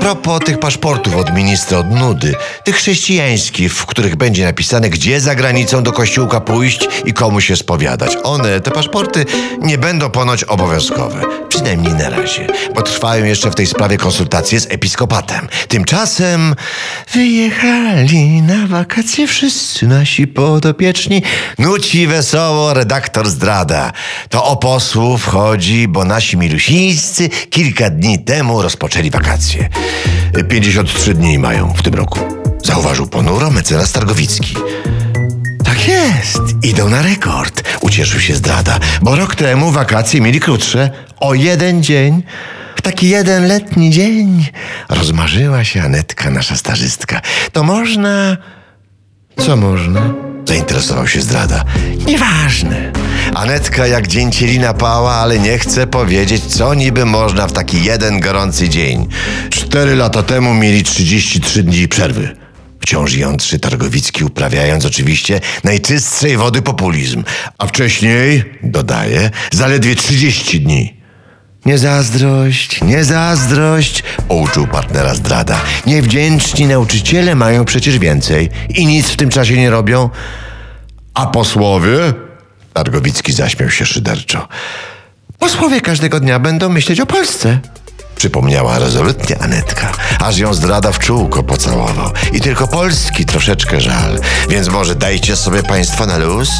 propos tych paszportów od ministra od nudy, tych chrześcijańskich, w których będzie napisane, gdzie za granicą do kościółka pójść i komu się spowiadać. One, te paszporty, nie będą ponoć obowiązkowe. Przynajmniej na razie, bo trwają jeszcze w tej sprawie konsultacje z episkopatem. Tymczasem wyjechali na wakacje wszyscy nasi podopieczni. Nuci wesoło redaktor zdrada. To o posłów chodzi, bo nasi milusińscy kilka dni temu rozpoczęli wakacje. 53 dni mają w tym roku. Zauważył ponuro mecenas Targowicki. Tak jest, idą na rekord, ucieszył się zdrada, bo rok temu wakacje mieli krótsze, o jeden dzień. W taki jeden letni dzień rozmarzyła się Anetka, nasza starzystka. To można... Co można? Zainteresował się zdrada. Nieważne. Anetka jak dzięcielina pała, ale nie chce powiedzieć, co niby można w taki jeden gorący dzień. Cztery lata temu mieli 33 dni przerwy. Wciąż jątrzy Targowicki, uprawiając oczywiście najczystszej wody populizm. A wcześniej, dodaje, zaledwie 30 dni. Nie zazdrość, nie zazdrość, pouczył partnera zdrada. Niewdzięczni nauczyciele mają przecież więcej i nic w tym czasie nie robią. A posłowie? Targowicki zaśmiał się szyderczo. Posłowie każdego dnia będą myśleć o Polsce. Przypomniała rezolutnie Anetka, aż ją zdrada w czółko pocałował. I tylko Polski troszeczkę żal, więc może dajcie sobie państwo na luz?